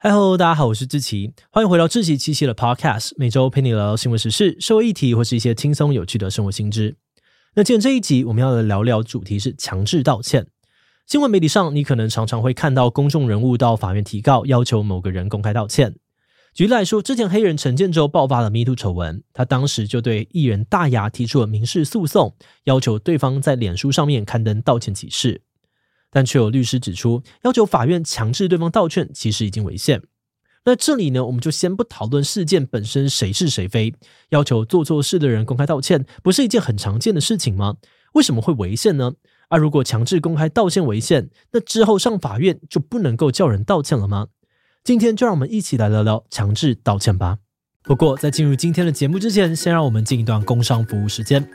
嗨喽，大家好，我是志奇，欢迎回到志奇七七的 Podcast，每周陪你聊聊新闻时事、社会议题或是一些轻松有趣的生活新知。那今天这一集我们要来聊聊主题是强制道歉。新闻媒体上，你可能常常会看到公众人物到法院提告，要求某个人公开道歉。举例来说，之前黑人陈建州爆发了迷途丑闻，他当时就对艺人大牙提出了民事诉讼，要求对方在脸书上面刊登道歉启事。但却有律师指出，要求法院强制对方道歉，其实已经违宪。那这里呢，我们就先不讨论事件本身谁是谁非，要求做错事的人公开道歉，不是一件很常见的事情吗？为什么会违宪呢？啊，如果强制公开道歉违宪，那之后上法院就不能够叫人道歉了吗？今天就让我们一起来聊聊强制道歉吧。不过在进入今天的节目之前，先让我们进一段工商服务时间。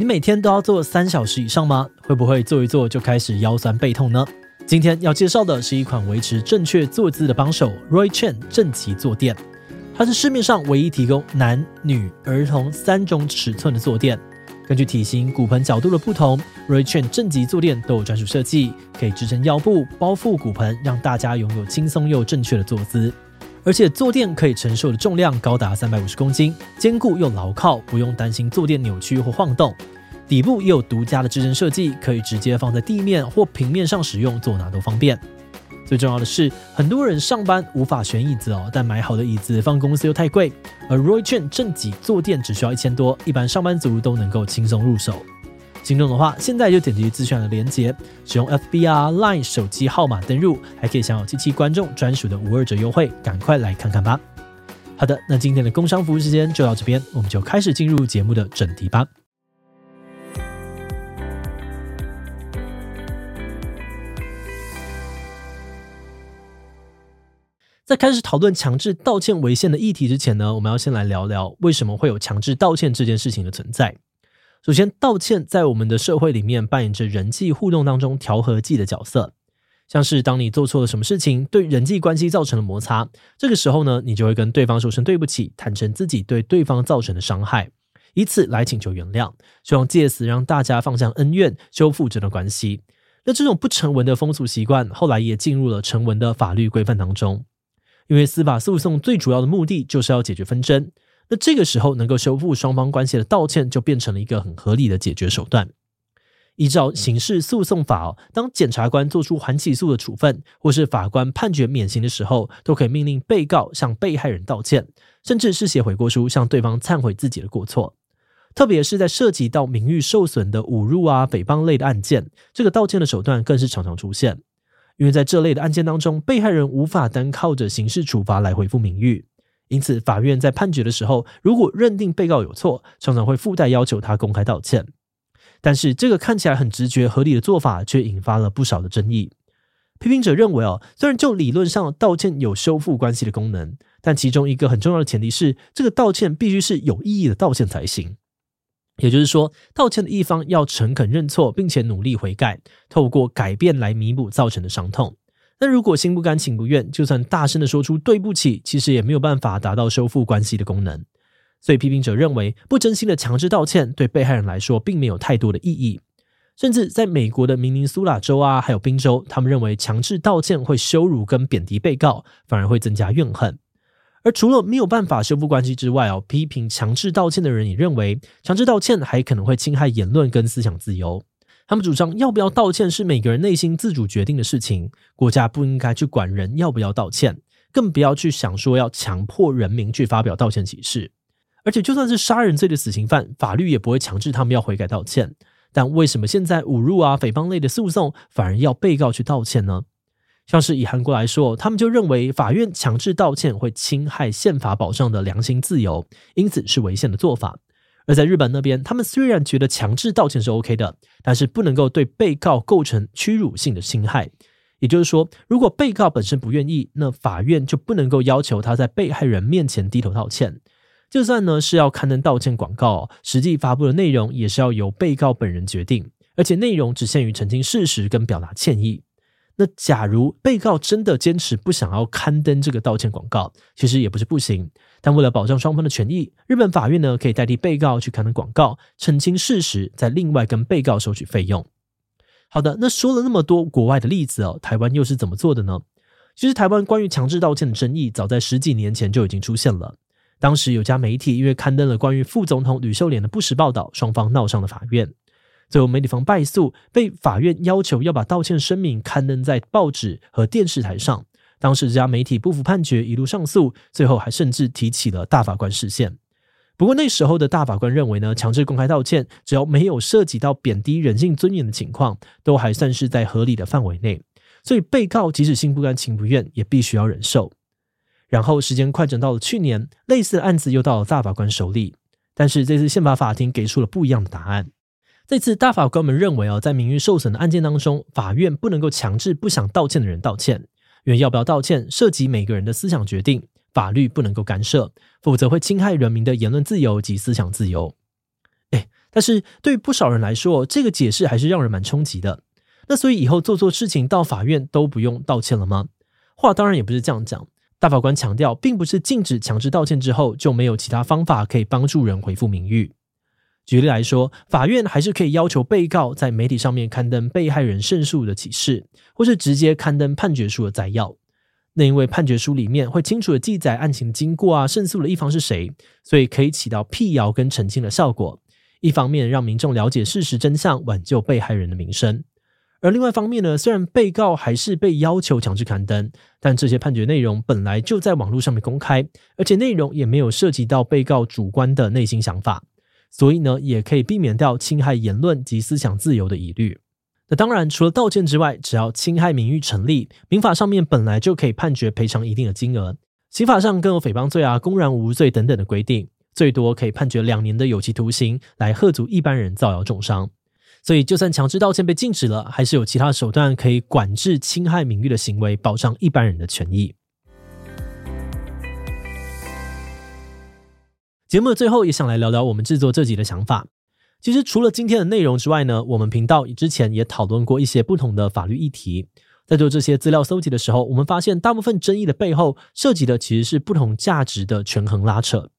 你每天都要做三小时以上吗？会不会坐一坐就开始腰酸背痛呢？今天要介绍的是一款维持正确坐姿的帮手 ——Roy Chen 正脊坐垫。它是市面上唯一提供男、女、儿童三种尺寸的坐垫。根据体型、骨盆角度的不同，Roy Chen 正脊坐垫都有专属设计，可以支撑腰部、包覆骨盆，让大家拥有轻松又正确的坐姿。而且坐垫可以承受的重量高达三百五十公斤，坚固又牢靠，不用担心坐垫扭曲或晃动。底部也有独家的支撑设计，可以直接放在地面或平面上使用，坐哪都方便。最重要的是，很多人上班无法选椅子哦，但买好的椅子放公司又太贵，而 Roy Chen 正脊坐垫只需要一千多，一般上班族都能够轻松入手。心动的话，现在就点击资讯的链接，使用 FB 啊 Line 手机号码登入，还可以享有七七观众专属的五二折优惠，赶快来看看吧。好的，那今天的工商服务时间就到这边，我们就开始进入节目的正题吧。在开始讨论强制道歉违宪的议题之前呢，我们要先来聊聊为什么会有强制道歉这件事情的存在。首先，道歉在我们的社会里面扮演着人际互动当中调和剂的角色。像是当你做错了什么事情，对人际关系造成了摩擦，这个时候呢，你就会跟对方说声对不起，坦诚自己对对方造成的伤害，以此来请求原谅，希望借此让大家放下恩怨，修复这段关系。那这种不成文的风俗习惯，后来也进入了成文的法律规范当中。因为司法诉讼最主要的目的就是要解决纷争，那这个时候能够修复双方关系的道歉就变成了一个很合理的解决手段。依照刑事诉讼法哦，当检察官做出缓起诉的处分，或是法官判决免刑的时候，都可以命令被告向被害人道歉，甚至是写悔过书向对方忏悔自己的过错。特别是在涉及到名誉受损的侮辱啊、诽谤类的案件，这个道歉的手段更是常常出现。因为在这类的案件当中，被害人无法单靠着刑事处罚来恢复名誉，因此法院在判决的时候，如果认定被告有错，常常会附带要求他公开道歉。但是这个看起来很直觉合理的做法，却引发了不少的争议。批评者认为，哦，虽然就理论上道歉有修复关系的功能，但其中一个很重要的前提是，这个道歉必须是有意义的道歉才行。也就是说，道歉的一方要诚恳认错，并且努力悔改，透过改变来弥补造成的伤痛。那如果心不甘情不愿，就算大声的说出对不起，其实也没有办法达到修复关系的功能。所以批评者认为，不真心的强制道歉对被害人来说并没有太多的意义。甚至在美国的明尼苏达州啊，还有宾州，他们认为强制道歉会羞辱跟贬低被告，反而会增加怨恨。而除了没有办法修复关系之外哦，批评强制道歉的人也认为，强制道歉还可能会侵害言论跟思想自由。他们主张要不要道歉是每个人内心自主决定的事情，国家不应该去管人要不要道歉，更不要去想说要强迫人民去发表道歉启事。而且就算是杀人罪的死刑犯，法律也不会强制他们要悔改道歉。但为什么现在侮辱啊、诽谤类的诉讼反而要被告去道歉呢？像是以韩国来说，他们就认为法院强制道歉会侵害宪法保障的良心自由，因此是违宪的做法。而在日本那边，他们虽然觉得强制道歉是 OK 的，但是不能够对被告构成屈辱性的侵害。也就是说，如果被告本身不愿意，那法院就不能够要求他在被害人面前低头道歉。就算呢是要刊登道歉广告，实际发布的内容也是要由被告本人决定，而且内容只限于澄清事实跟表达歉意。那假如被告真的坚持不想要刊登这个道歉广告，其实也不是不行。但为了保障双方的权益，日本法院呢可以代替被告去刊登广告，澄清事实，再另外跟被告收取费用。好的，那说了那么多国外的例子哦，台湾又是怎么做的呢？其实台湾关于强制道歉的争议，早在十几年前就已经出现了。当时有家媒体因为刊登了关于副总统吕秀莲的不实报道，双方闹上了法院。最后媒体方败诉，被法院要求要把道歉声明刊登在报纸和电视台上。当时这家媒体不服判决，一路上诉，最后还甚至提起了大法官视线。不过那时候的大法官认为呢，强制公开道歉，只要没有涉及到贬低人性尊严的情况，都还算是在合理的范围内。所以被告即使心不甘情不愿，也必须要忍受。然后时间快转到了去年，类似的案子又到了大法官手里，但是这次宪法法庭给出了不一样的答案。这次大法官们认为啊，在名誉受损的案件当中，法院不能够强制不想道歉的人道歉，因为要不要道歉涉及每个人的思想决定。法律不能够干涉，否则会侵害人民的言论自由及思想自由。诶，但是对于不少人来说，这个解释还是让人蛮冲击的。那所以以后做错事情到法院都不用道歉了吗？话当然也不是这样讲。大法官强调，并不是禁止强制道歉之后就没有其他方法可以帮助人恢复名誉。举例来说，法院还是可以要求被告在媒体上面刊登被害人胜诉的启示，或是直接刊登判决书的摘要。那因为判决书里面会清楚的记载案情经过啊，胜诉的一方是谁，所以可以起到辟谣跟澄清的效果。一方面让民众了解事实真相，挽救被害人的名声；而另外一方面呢，虽然被告还是被要求强制刊登，但这些判决内容本来就在网络上面公开，而且内容也没有涉及到被告主观的内心想法，所以呢，也可以避免掉侵害言论及思想自由的疑虑。那当然，除了道歉之外，只要侵害名誉成立，民法上面本来就可以判决赔偿一定的金额。刑法上更有诽谤罪啊、公然侮辱罪等等的规定，最多可以判决两年的有期徒刑，来吓阻一般人造谣重伤。所以，就算强制道歉被禁止了，还是有其他手段可以管制侵害名誉的行为，保障一般人的权益。节目的最后，也想来聊聊我们制作这集的想法。其实除了今天的内容之外呢，我们频道之前也讨论过一些不同的法律议题。在做这些资料搜集的时候，我们发现大部分争议的背后涉及的其实是不同价值的权衡拉扯。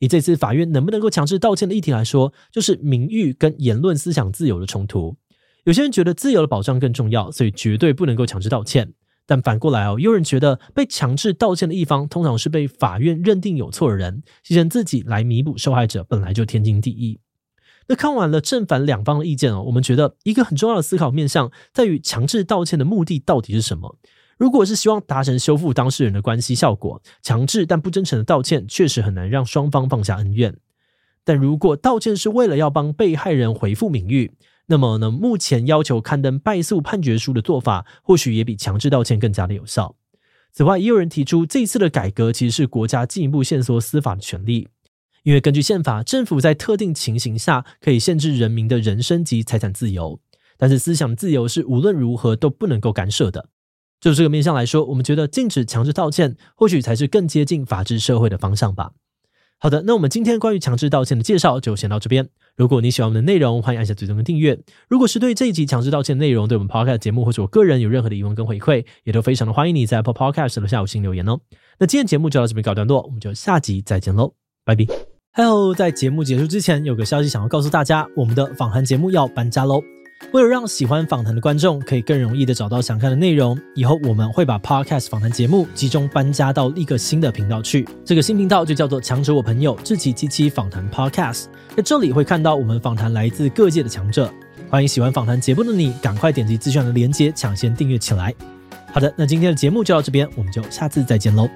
以这次法院能不能够强制道歉的议题来说，就是名誉跟言论思想自由的冲突。有些人觉得自由的保障更重要，所以绝对不能够强制道歉。但反过来哦，有人觉得被强制道歉的一方通常是被法院认定有错的人，牺牲自己来弥补受害者，本来就天经地义。那看完了正反两方的意见哦，我们觉得一个很重要的思考面向在于强制道歉的目的到底是什么？如果是希望达成修复当事人的关系效果，强制但不真诚的道歉确实很难让双方放下恩怨。但如果道歉是为了要帮被害人恢复名誉，那么呢，目前要求刊登败诉判决书的做法，或许也比强制道歉更加的有效。此外，也有人提出，这一次的改革其实是国家进一步限缩司法的权利。因为根据宪法，政府在特定情形下可以限制人民的人身及财产自由，但是思想自由是无论如何都不能够干涉的。就这个面向来说，我们觉得禁止强制道歉，或许才是更接近法治社会的方向吧。好的，那我们今天关于强制道歉的介绍就先到这边。如果你喜欢我们的内容，欢迎按下追踪跟订阅。如果是对这一集强制道歉的内容，对我们 Podcast 节目或者我个人有任何的疑问跟回馈，也都非常的欢迎你在 Apple Podcast 留下五星留言哦。那今天节目就到这边告段落，我们就下集再见喽，拜拜。嗨喽，在节目结束之前，有个消息想要告诉大家，我们的访谈节目要搬家喽。为了让喜欢访谈的观众可以更容易的找到想看的内容，以后我们会把 Podcast 访谈节目集中搬家到一个新的频道去。这个新频道就叫做“强者我朋友志祺七七访谈 Podcast”。在这里会看到我们访谈来自各界的强者，欢迎喜欢访谈节目的你，赶快点击资讯的链接抢先订阅起来。好的，那今天的节目就到这边，我们就下次再见喽。